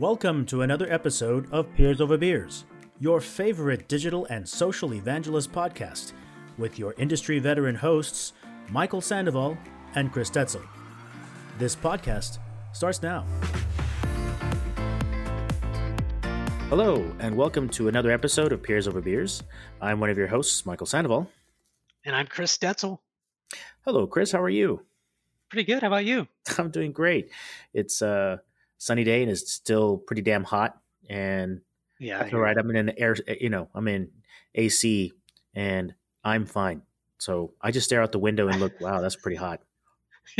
Welcome to another episode of Peers Over Beers, your favorite digital and social evangelist podcast, with your industry veteran hosts, Michael Sandoval and Chris Stetzel. This podcast starts now. Hello, and welcome to another episode of Peers Over Beers. I'm one of your hosts, Michael Sandoval. And I'm Chris Stetzel. Hello, Chris. How are you? Pretty good. How about you? I'm doing great. It's a sunny day and it's still pretty damn hot. And Yeah. that's all right. I'm in an air, you know, I'm in AC and I'm fine. So I just stare out the window and look, wow, that's pretty hot.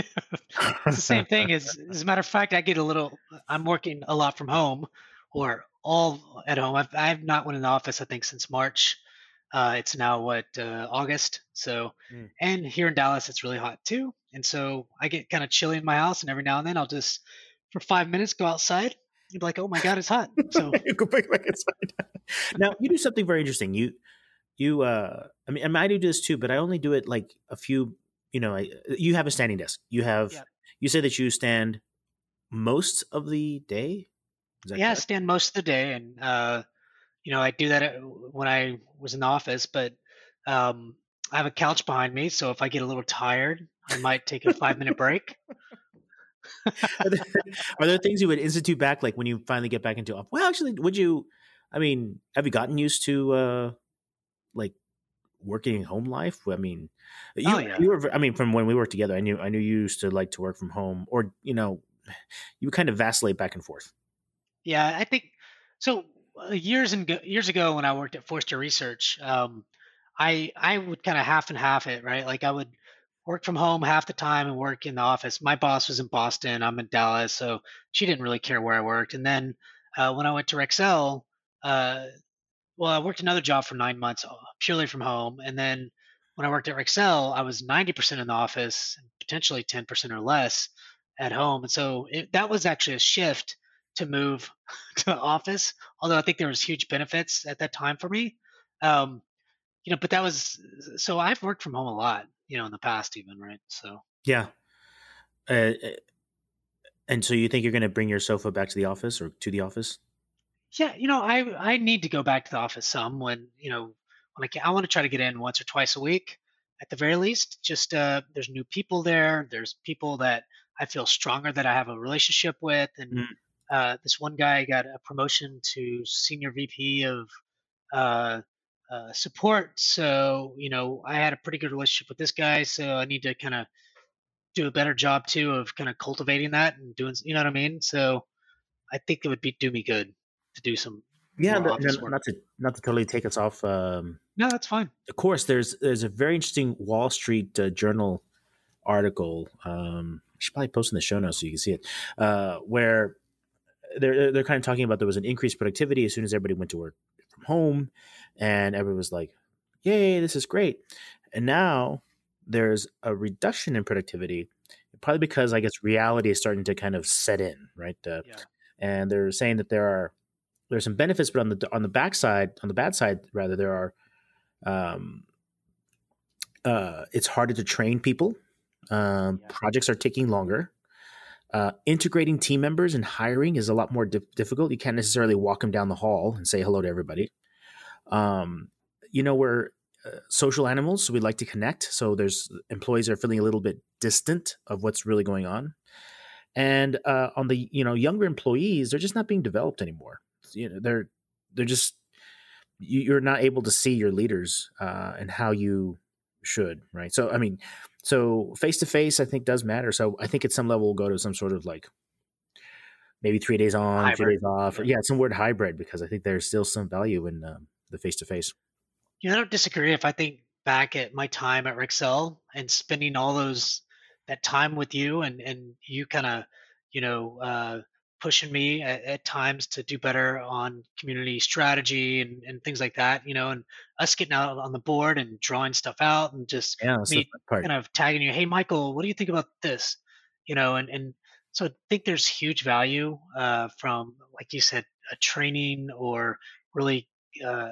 It's the same thing. As, as a matter of fact, I get a little. I'm working a lot from home, or all at home. I've I've not went in the office. I think since March. Uh, it's now what uh, August. So, Mm. and here in Dallas, it's really hot too. And so I get kind of chilly in my house, and every now and then I'll just, for five minutes, go outside. and be like, oh my god, it's hot. So You go back inside. now you do something very interesting. You, you, uh, I mean, I, mean, I do this too, but I only do it like a few. You know, I, you have a standing desk. You have. Yep. You say that you stand most of the day. Yeah, I stand most of the day, and uh, you know, I do that when I was in the office. But um, I have a couch behind me, so if I get a little tired, I might take a five minute break. are, there, are there things you would institute back, like when you finally get back into? Well, actually, would you? I mean, have you gotten used to uh like working home life? I mean, you, Oh, yeah. you were. I mean, from when we worked together, I knew I knew you used to like to work from home, or you know, you kind of vacillate back and forth. Yeah, I think so. Uh, years and years ago, when I worked at Forrester Research, um, I I would kind of half and half it, right? Like I would work from home half the time and work in the office. My boss was in Boston, I'm in Dallas, so she didn't really care where I worked. And then uh, when I went to Rexel, uh, well, I worked another job for nine months uh, purely from home, and then when I worked at Rexel, I was 90% in the office, potentially 10% or less at home. And so it, that was actually a shift to move to the office. Although I think there was huge benefits at that time for me. Um, you know, but that was so I've worked from home a lot, you know, in the past even, right? So Yeah. Uh, and so you think you're going to bring your sofa back to the office or to the office? yeah, you know, I I need to go back to the office some when, you know, when I can I want to try to get in once or twice a week at the very least. Just uh there's new people there. There's people that I feel stronger that I have a relationship with and Mm. uh, this one guy got a promotion to senior VP of uh, uh, support. So, you know, I had a pretty good relationship with this guy. So I need to kind of do a better job too of kind of cultivating that and doing, you know what I mean? So I think it would be do me good to do some. Yeah, more no- no- not to not to totally take us off um, No, that's fine. of course, there's there's a very interesting Wall Street uh, Journal article. Um, I should probably post in the show notes so you can see it, uh, where they're they're kind of talking about there was an increased productivity as soon as everybody went to work home, and everyone was like, "Yay, this is great!" And now there's a reduction in productivity, probably because I guess reality is starting to kind of set in, right? Uh, Yeah. And they're saying that there are there's some benefits, but on the on the backside, on the bad side, rather, there are um, uh, it's harder to train people. Um, Yeah. Projects are taking longer. Uh, integrating team members and hiring is a lot more dif- difficult. You can't necessarily walk them down the hall and say hello to everybody. Um, you know, we're uh, social animals, so we like to connect. So there's employees are feeling a little bit distant of what's really going on, and uh, on the you know younger employees, they're just not being developed anymore. You know, they're they're just you, you're not able to see your leaders uh, and how you should, right? So, I mean, so face to face, I think does matter. So, I think at some level we'll go to some sort of like maybe three days on, three Hybrid. days off, or Yeah. yeah, some word hybrid because I think there's still some value in um, the face to face. You know, I don't disagree. If I think back at my time at Rexel and spending all those that time with you and and you kind of, you know, uh, pushing me at, at times to do better on community strategy and, and things like that, you know, and us getting out on the board and drawing stuff out and just Yeah, me kind of tagging you, hey Michael, what do you think about this? You know, and and so I think there's huge value uh, from, like you said, a training or really uh,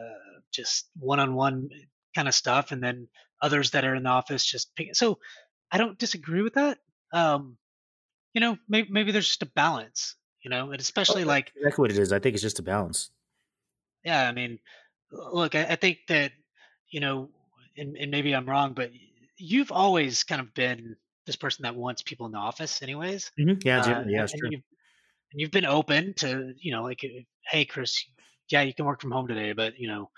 just one-on-one kind of stuff, and then others that are in the office just pick. So I don't disagree with that. Um, you know, maybe maybe there's just a balance. You know, and especially oh, like exactly what it is. I think it's just a balance. Yeah, I mean, look, I, I think that you know, and, and maybe I'm wrong, but you've always kind of been this person that wants people in the office, anyways. Mm-hmm. Yeah, uh, yeah, and, true. You've, and you've been open to, you know, like, hey, Chris, yeah, you can work from home today, but you know,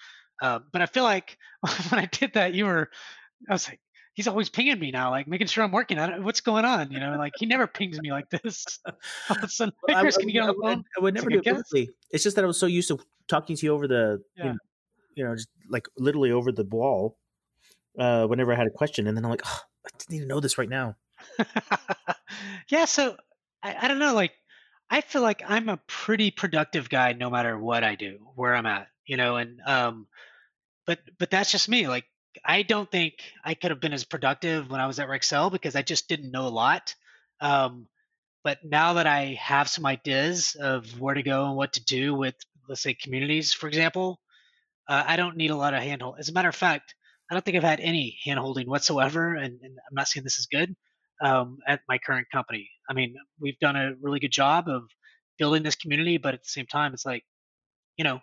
uh, but I feel like when I did that, you were, I was like, he's always pinging me now, like making sure I'm working. I what's going on, you know? Like he never pings me like this. All of a sudden, hey, Chris, I, can you get on the phone? I would, never do it publicly. It's just that I was so used to talking to you over the, yeah. you, know, you know, just like literally over the wall. Uh, whenever I had a question, and then I'm like, oh, I need to know this right now. yeah, so I, I don't know, like I feel like I'm a pretty productive guy no matter what I do, where I'm at, you know, and um but but that's just me. Like I don't think I could have been as productive when I was at Rexel because I just didn't know a lot. Um, but now that I have some ideas of where to go and what to do with, let's say, communities, for example, uh, I don't need a lot of handhold. As a matter of fact, I don't think I've had any handholding whatsoever, and, and I'm not saying this is good um, at my current company. I mean, we've done a really good job of building this community, but at the same time, it's like, you know,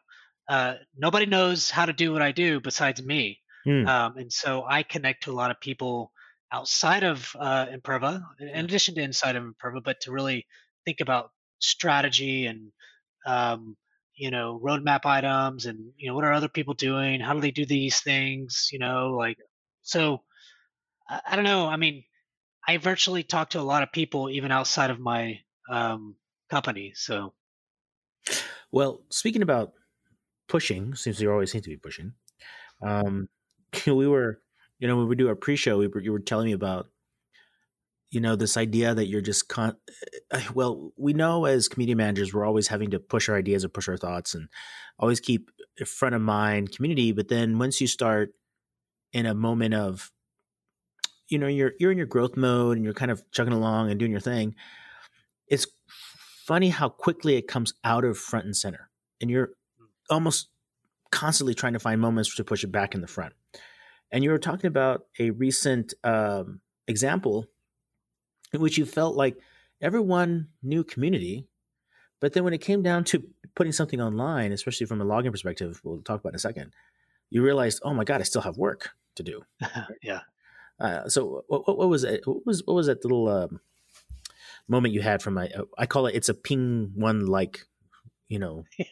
uh, nobody knows how to do what I do besides me. Mm. Um, and so I connect to a lot of people outside of uh, Imperva, in addition to inside of Imperva, but to really think about strategy and um, you know roadmap items and you know what are other people doing? How do they do these things? You know, like so. I, I don't know. I mean, I virtually talk to a lot of people even outside of my um, company. So, well, speaking about pushing, since you always seem to be pushing, um, we were, you know, when we do our pre-show, we were, you were telling me about, you know, this idea that you're just con. Eh, well, we know as community managers, we're always having to push our ideas and push our thoughts, and always keep front of mind community. But then once you start in a moment of, you know, you're you're in your growth mode and you're kind of chugging along and doing your thing. It's funny how quickly it comes out of front and center, and you're hmm. almost constantly trying to find moments to push it back in the front. And you were talking about a recent um, example in which you felt like everyone knew community, but then when it came down to putting something online, especially from a login perspective, we'll talk about in a second, you realized, oh my god, I still have work to do. yeah. Uh, so what, what, was it? What was what was that little um, moment you had from my? I call it. It's a ping one like, you know, yeah.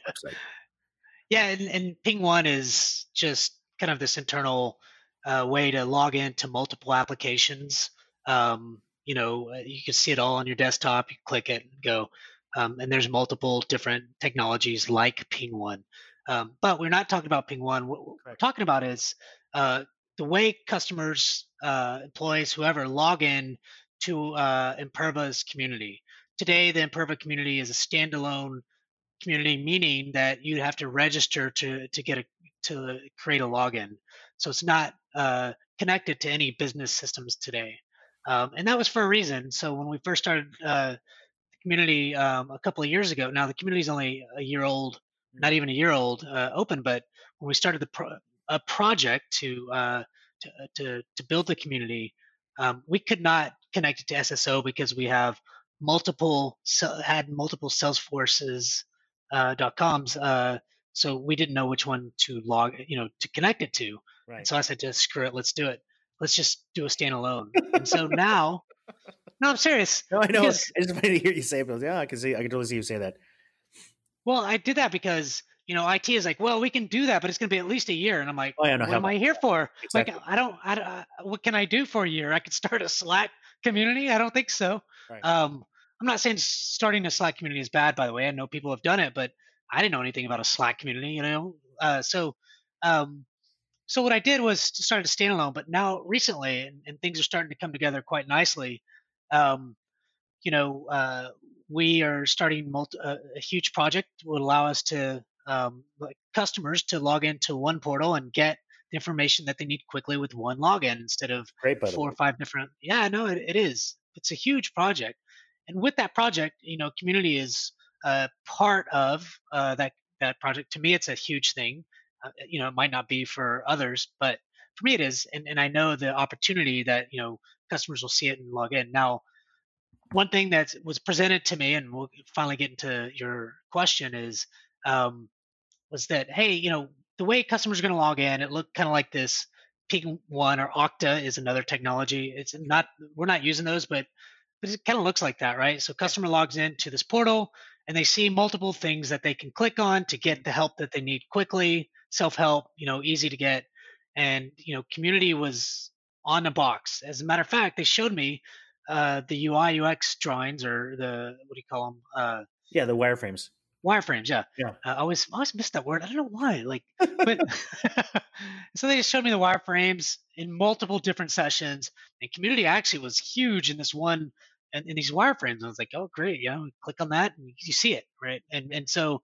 Yeah, and, and Ping One is just kind of this internal uh, way to log into multiple applications. Um, you know, uh, you can see it all on your desktop. You click it and go, um, and there's multiple different technologies like Ping One. Um, but we're not talking about Ping One. What we're talking about is uh, the way customers, uh, employees, whoever log in to uh, Imperva's community. Today, the Imperva community is a standalone community, meaning that you have to register to to get a to create a login. So it's not uh, connected to any business systems today, um, and that was for a reason. So when we first started uh, the community um, a couple of years ago, now the community is only a year old, not even a year old, uh, open. But when we started the pro- a project to uh, to, to to build the community, um, we could not connect it to SSO because we have multiple had multiple Salesforces uh, dot coms. Uh, so we didn't know which one to log, you know, to connect it to. Right. So I said, just screw it, let's do it. Let's just do a standalone. and so now, no, I'm serious. No, I know. Because, I just wanted to hear you say it. But yeah, I can see. I can totally see you say that. Well, I did that because you know IT is like, well, we can do that, but it's going to be at least a year. And I'm like, oh, yeah, no, what am I here for? Exactly. Like, I don't. I, uh, what can I do for a year? I could start a Slack community. I don't think so. Right. Um, I'm not saying starting a Slack community is bad, by the way. I know people have done it, but I didn't know anything about a Slack community, you know. Uh, so, um, so what I did was started a standalone. But now recently, and, and, things are starting to come together quite nicely. Um, you know, uh, we are starting multi, uh, a huge project would allow us to um, like customers to log into one portal and get the information that they need quickly with one login instead of Great, four or five different. Yeah, no, it, it is. It's a huge project. And with that project, you know, community is uh, part of uh, that that project. To me, it's a huge thing. Uh, you know, it might not be for others, but for me, it is. And and I know the opportunity that you know customers will see it and log in. Now, one thing that was presented to me, and we'll finally get into your question, is um, was that hey, you know, the way customers are going to log in, it looked kind of like this. Ping one or Okta is another technology. It's not we're not using those, but but it kind of looks like that, right? So customer logs into this portal and they see multiple things that they can click on to get the help that they need quickly, self-help, you know, easy to get. And you know, community was on the box. As a matter of fact, they showed me uh, the UI UX drawings or the what do you call them? Uh, yeah, the wireframes. Wireframes, yeah. Yeah. Uh, I always I always miss that word. I don't know why. Like, but so they just showed me the wireframes in multiple different sessions, and community actually was huge in this one and in these wireframes. I was like, oh great, yeah. Click on that and you see it, right? And and so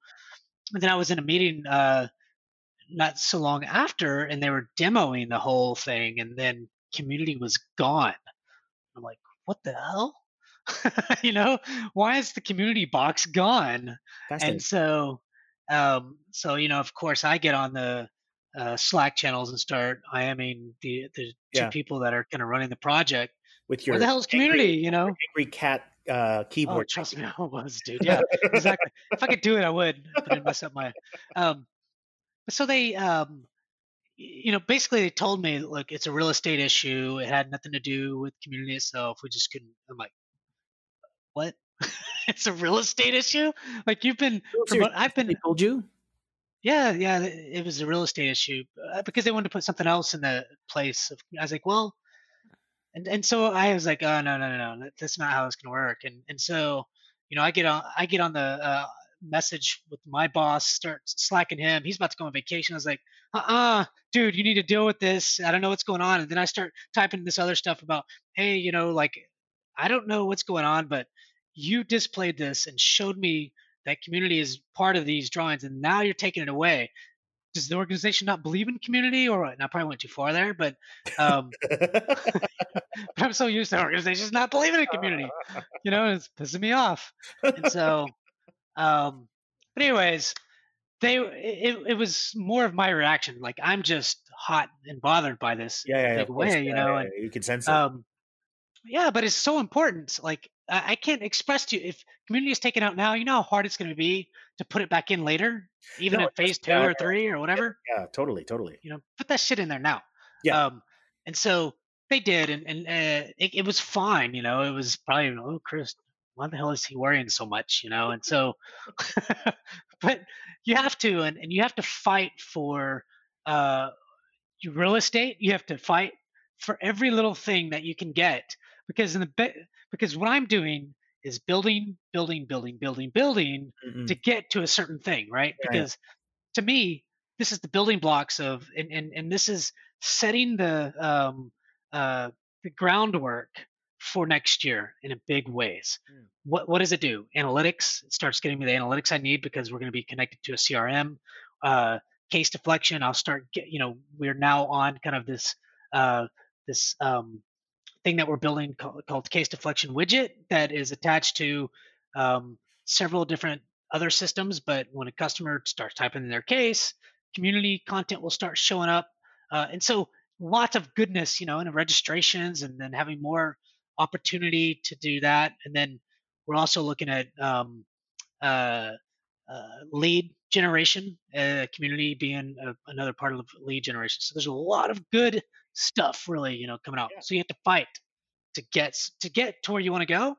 and then I was in a meeting uh, not so long after, and they were demoing the whole thing, and then community was gone. I'm like, what the hell? you know, why is the community box gone? And so, um, so you know, of course, I get on the uh, Slack channels and start IMing the the yeah. two people that are kind of running the project. With your where the hell's community? Angry, you know, angry cat uh, oh, keyboard. Oh, trust me, I was, dude. Yeah, exactly. if I could do it, I would, but I'd mess up my. Um, so they, um, you know, basically they told me, look, it's a real estate issue. It had nothing to do with community itself. We just couldn't. I'm like, what? it's a real estate issue? Like you've been, promote, I've been. They told you? Yeah, yeah, it was a real estate issue uh, because they wanted to put something else in the place. Of, I was like, well, and and so I was like, oh no, no, no, no, that's not how it's gonna work. And and so, you know, I get on, I get on the uh, message with my boss, start slacking him. He's about to go on vacation. I was like, uh-uh, dude, you need to deal with this. I don't know what's going on. And then I start typing this other stuff about, hey, you know, like I don't know what's going on, but you displayed this and showed me that community is part of these drawings, and now you're taking it away. Does the organization not believe in community, or? And I probably went too far there, but um, but I'm so used to organizations not believing in community. You know, it's pissing me off. And so, um, but anyways, they it, it was more of my reaction. Like I'm just hot and bothered by this yeah, yeah, way, you know. Yeah, and, you can sense it. Um, yeah, but it's so important. Like I, can't express to you if community is taken out now. You know how hard it's going to be to put it back in later, even No, in phase two or three or whatever. yeah, totally, totally. You know, put that shit in there now. Yeah. Um, and so they did, and and uh, it, it was fine. You know, it was probably oh Chris, why the hell is he worrying so much? You know, and so, but you have to, and, and you have to fight for uh, your real estate. You have to fight for every little thing that you can get because in the be- because what I'm doing is building, building, building, building, building Mm-mm. to get to a certain thing, right? Right. Because to me, this is the building blocks of, and and, and this is setting the um, uh, the groundwork for next year in a big ways. Mm. What what does it do? Analytics. It starts getting me the analytics I need because we're going to be connected to a CRM. Uh, case deflection. I'll start. Get, you know, we're now on kind of this uh, this um, thing that we're building called, called case deflection widget that is attached to um, several different other systems. But when a customer starts typing in their case, community content will start showing up, uh, and so lots of goodness, you know, and registrations, and then having more opportunity to do that. And then we're also looking at um, uh, uh, lead generation, uh, community being a, another part of lead generation. So there's a lot of good stuff, really, you know, coming out. Yeah. So you have to fight to get to get to where you want to go.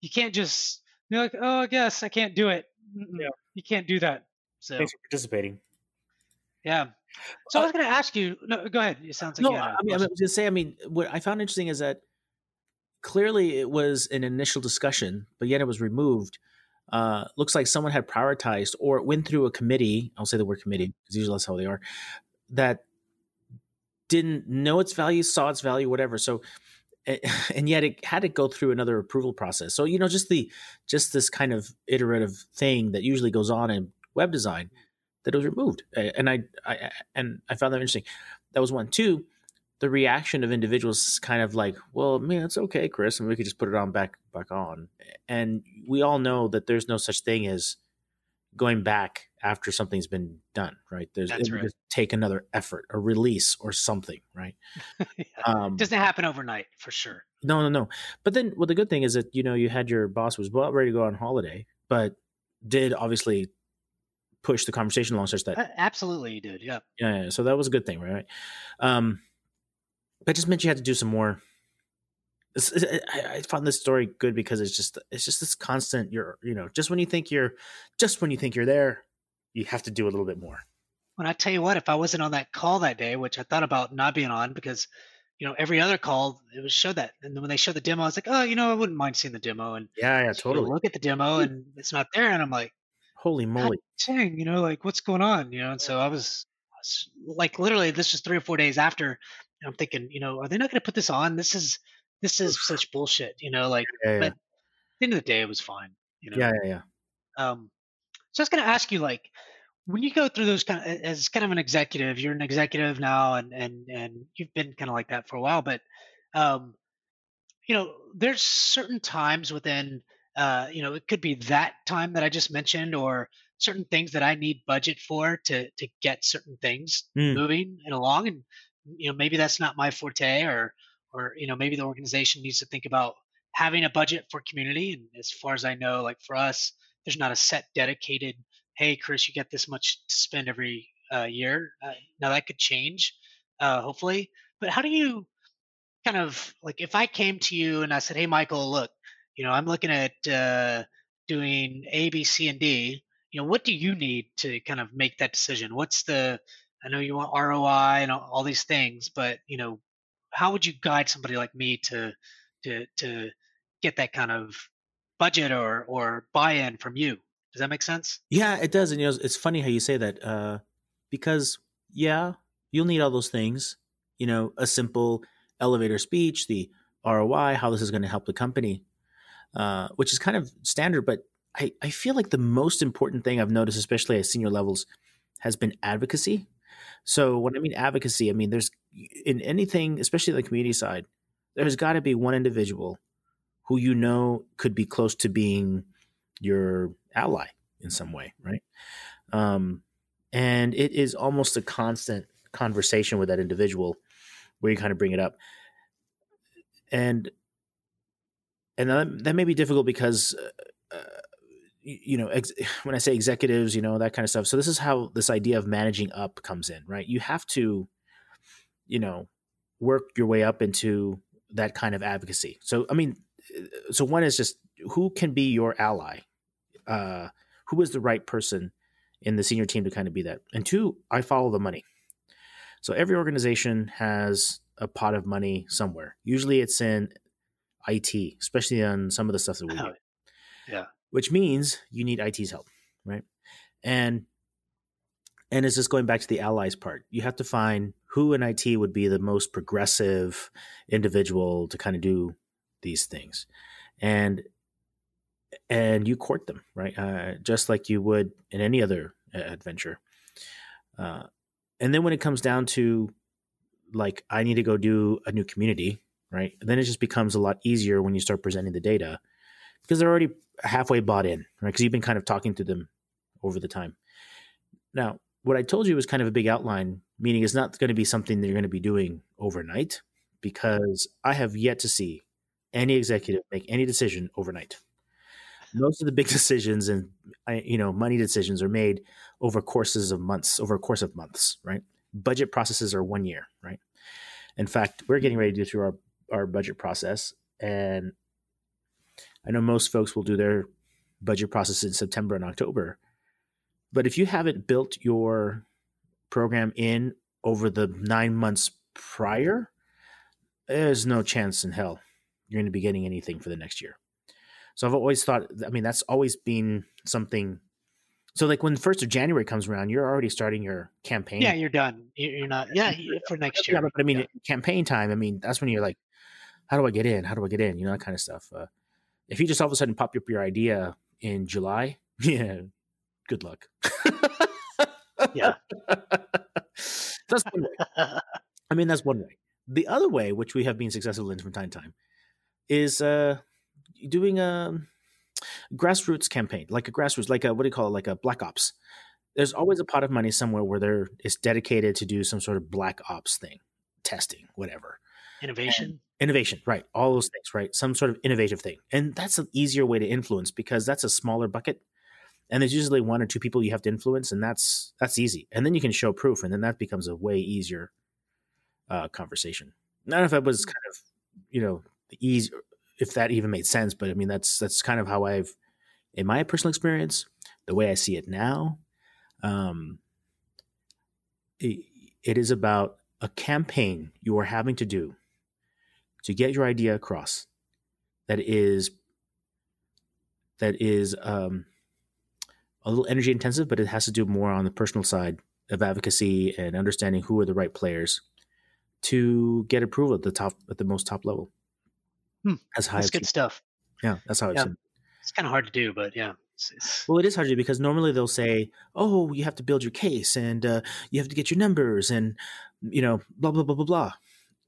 You can't just be like, oh, I guess I can't do it. Yeah. You can't do that. So Thanks for participating. yeah. So I Uh, was going to ask you. No, go ahead. It sounds like No, you had a I mean, I was going to say, I mean, what I found interesting is that clearly it was an initial discussion, but yet it was removed. Uh, looks like someone had prioritized or it went through a committee. I'll say the word committee because usually that's how they are. That didn't know its value, saw its value, whatever. So, and yet it had to go through another approval process. So you know, just the just this kind of iterative thing that usually goes on in web design that was removed, and I, I and I found that interesting. That was one. Two, the reaction of individuals kind of like, well, man, it's okay, Chris, and we could just put it on back back on. And we all know that there's no such thing as going back after something's been done, right? There's That's it right. just take another effort, a release or something, right? Yeah. Um, Doesn't happen overnight for sure. no, no, no. But then, well, the good thing is that you know you had your boss was about ready to go on holiday, but did obviously push the conversation along such that Uh, Absolutely, you did. Yeah. yeah, yeah, so that was a good thing, right? Um, that just meant you had to do some more. It's- it's- I, I found this story good because it's just it's just this constant. You're you know just when you think you're just when you think you're there, you have to do a little bit more. When I tell you what, if I wasn't on that call that day, which I thought about not being on because, you know, every other call it was show that, and then when they showed the demo, I was like, oh, you know, I wouldn't mind seeing the demo, and Yeah, yeah, totally. look at the demo and it's not there, and I'm like, Holy moly! dang, you know, like what's going on, you know? And so I was, I was like, literally, this was three or four days after, and I'm thinking, you know, are they not going to put this on? This is this is such bullshit, you know. Like, Yeah, yeah, but at the end of the day, it was fine, you know. yeah, yeah, yeah. Um, so I was going to ask you, like, when you go through those kind of, as kind of an executive, you're an executive now, and and and you've been kind of like that for a while, but, um, you know, there's certain times within, uh, you know, it could be that time that I just mentioned, or certain things that I need budget for to to get certain things Mm. moving and along, and you know, maybe that's not my forte, or or you know, maybe the organization needs to think about having a budget for community. And as far as I know, like for us, there's not a set dedicated. Hey, Chris, you get this much to spend every uh, year. Uh, now that could change, uh, hopefully. But how do you kind of like if I came to you and I said, "Hey, Michael, look, you know, I'm looking at uh, doing A, B, C, and D. You know, what do you need to kind of make that decision? What's the I know you want ROI and all, all these things, but you know, how would you guide somebody like me to to to get that kind of budget or or buy-in from you? Does that make sense? Yeah, it does. And you know, it's funny how you say that uh, because yeah, you'll need all those things. You know, a simple elevator speech, the ROI, how this is going to help the company, uh, which is kind of standard. But I, I feel like the most important thing I've noticed, especially at senior levels, has been advocacy. So when I mean advocacy, I mean there's in anything, especially the community side, there's got to be one individual who you know could be close to being your ally in some way, right? Um, and it is almost a constant conversation with that individual where you kind of bring it up, and and that, that may be difficult because. Uh, you you know, ex- when I say executives, you know, that kind of stuff. So this is how this idea of managing up comes in, right? You have to, you know, work your way up into that kind of advocacy. So, I mean, uh, so one is just who can be your ally? Uh, who is the right person in the senior team to kind of be that? And two, I follow the money. So every organization has a pot of money somewhere. Usually it's in IT, especially on some of the stuff that we do yeah. which means you need IT's help, right? And and it's just going back to the allies part. You have to find who in IT would be the most progressive individual to kind of do these things, and and you court them, right? Uh, just like you would in any other uh, adventure. Uh, and then when it comes down to like I need to go do a new community, right? Then it just becomes a lot easier when you start presenting the data because they're already halfway bought in, right? Because you've been kind of talking to them over the time. Now, what I told you was kind of a big outline, meaning it's not going to be something that you're going to be doing overnight, because I have yet to see any executive make any decision overnight. Most of the big decisions and uh, you know money decisions are made over courses of months, over a course of months, right? Budget processes are one year, right? In fact, we're getting ready to do through our our budget process, and I know most folks will do their budget process in September and October. But if you haven't built your program in over the nine months prior, there's no chance in hell you're going to be getting anything for the next year. So I've always thought, I mean, that's always been something. So, like when the first of January comes around, you're already starting your campaign. Yeah, you're done. You- You're not. Yeah, for next year. Yeah, but I mean, Yeah. campaign time. I mean, that's when you're like, how do I get in? How do I get in? You know, that kind of stuff. Uh, if you just all of a sudden pop up your idea in July, yeah, good luck. Yeah. that's one way. I mean, that's one way. The other way, which we have been successful in from time to time, is uh, doing a grassroots campaign, like a grassroots, like a what do you call it, like a black ops. There's always a pot of money somewhere where there is dedicated to do some sort of black ops thing, testing, whatever. Innovation. And innovation, right? All those things, right? Some sort of innovative thing, and that's an easier way to influence because that's a smaller bucket, and there's usually one or two people you have to influence, and that's that's easy. And then you can show proof, and then that becomes a way easier uh, conversation. Know if that was kind of you know easy, if that even made sense, but I mean that's that's kind of how I've, in my personal experience, the way I see it now. Um, it, it is about a campaign you are having to do to get your idea across that is that is um, a little energy intensive, but it has to do more on the personal side of advocacy and understanding who are the right players to get approval at the top at the most top level. Hmm. That's high. That's good stuff. Yeah, that's how yeah. It's kind of hard to do, but yeah. It's, it's... Well, it is hard to do because normally they'll say, "Oh, you have to build your case and uh, you have to get your numbers and you know, blah blah blah blah blah."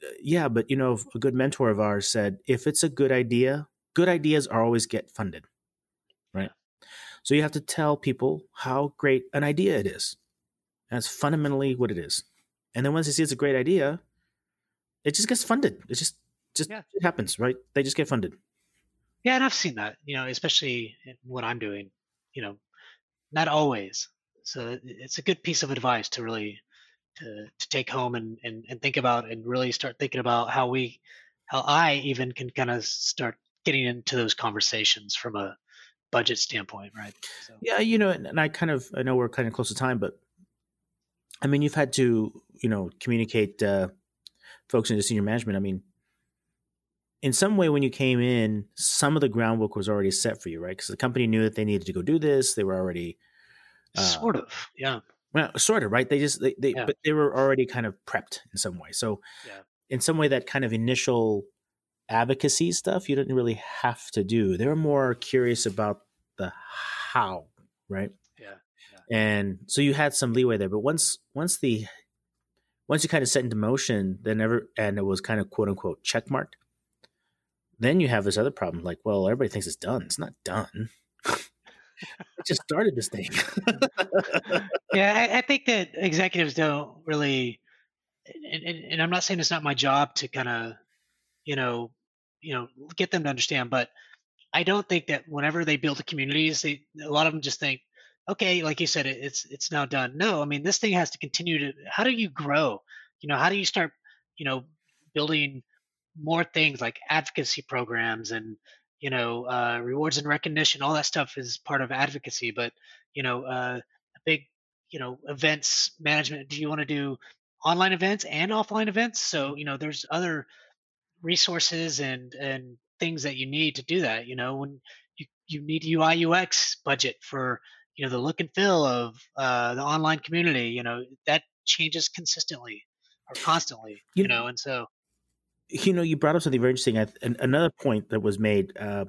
Uh, yeah, but you know, a good mentor of ours said, "If it's a good idea, good ideas are always get funded." Right. So you have to tell people how great an idea it is. That's fundamentally what it is. And then once they see it's a great idea, it just gets funded. It just just yeah. it happens, right? They just get funded. Yeah, and I've seen that, you know, especially what I'm doing, you know, not always. So it's a good piece of advice to really to, to take home and, and, and think about and really start thinking about how we how I even can kind of start getting into those conversations from a budget standpoint, right? So. Yeah, you know, and, and I kind of I know we're kind of close to time, but I mean, you've had to you know communicate uh, folks into senior management. I mean, in some way when you came in some of the groundwork was already set for you right? Because the company knew that they needed to go do this. They were already uh, sort of yeah. well sort of right? They just they, they yeah. but they were already kind of prepped in some way. So yeah. in some way that kind of initial advocacy stuff you didn't really have to do. They were more curious about the how right? Yeah, yeah. and so you had some leeway there but once once the once you kind of set into motion then ever and it was kind of quote unquote checkmarked then you have this other problem like, well, everybody thinks it's done. It's not done. I just started this thing. yeah, I, I, think that executives don't really, and, and, and I'm not saying it's not my job to kind of, you know, you know, get them to understand, but I don't think that whenever they build the communities, they a lot of them just think, okay, like you said, it, it's it's now done. No, I mean this thing has to continue to. How do you grow? You know, how do you start? You know, building more things like advocacy programs and you know uh, rewards and recognition all that stuff is part of advocacy but you know uh, a big you know events management do you want to do online events and offline events? So you know there's other resources and and things that you need to do that you know when you, you need ui ux budget for you know the look and feel of uh, the online community you know that changes consistently or constantly you, you know and so you know, you brought up something very interesting. and another point that was made. Uh,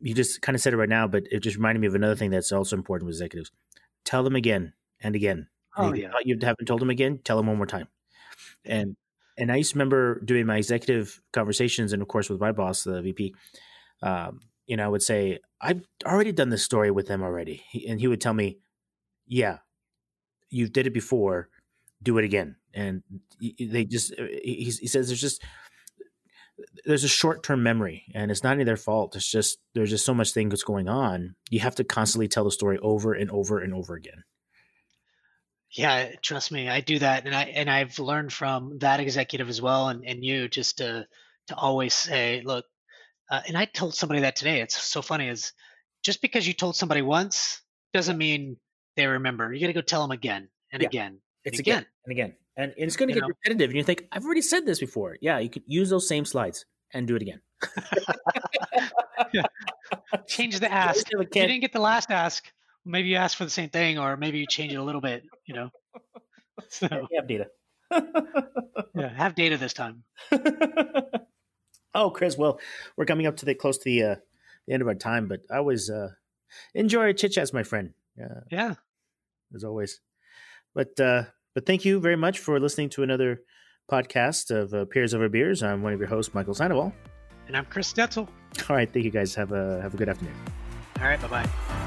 you just kind of said it right now, but it just reminded me of another thing that's also important with executives. Tell them again and again. Oh and yeah. You haven't told them again. Tell them one more time. And and I used to remember doing my executive conversations, and of course with my boss, the VP. Um, you know, I would say, "I've already done this story with them already," and he would tell me, "Yeah, you did it before do it again. And they just, uh, he, he says there's just, there's a short term memory and it's not any of their fault. It's just, there's just so much things going on. You have to constantly tell the story over and over and over again. Yeah, trust me, I do that, and I and I've learned from that executive as well, and, and you just to to always say, look, uh, and I told somebody that today. It's so funny is just because you told somebody once doesn't mean they remember. You got to go tell them again and yeah. again it's again. again and again. And, and it's going to get know? repetitive. And you think, I've already said this before. Yeah, you could use those same slides and do it again. Change the ask. You didn't get the last ask. Maybe you ask for the same thing, or maybe you change it a little bit. You know. So you have data. yeah, have data this time. oh, Chris. Well, we're coming up to the close to the uh, the end of our time, but I always uh, enjoy chit chats, my friend. Uh, yeah, as always. But uh, but thank you very much for listening to another podcast of uh, Peers Over Beers. I'm one of your hosts, Michael Sandoval. And I'm Chris Stetzel. All right. Thank you guys. Have a have a good afternoon. All right. Bye bye.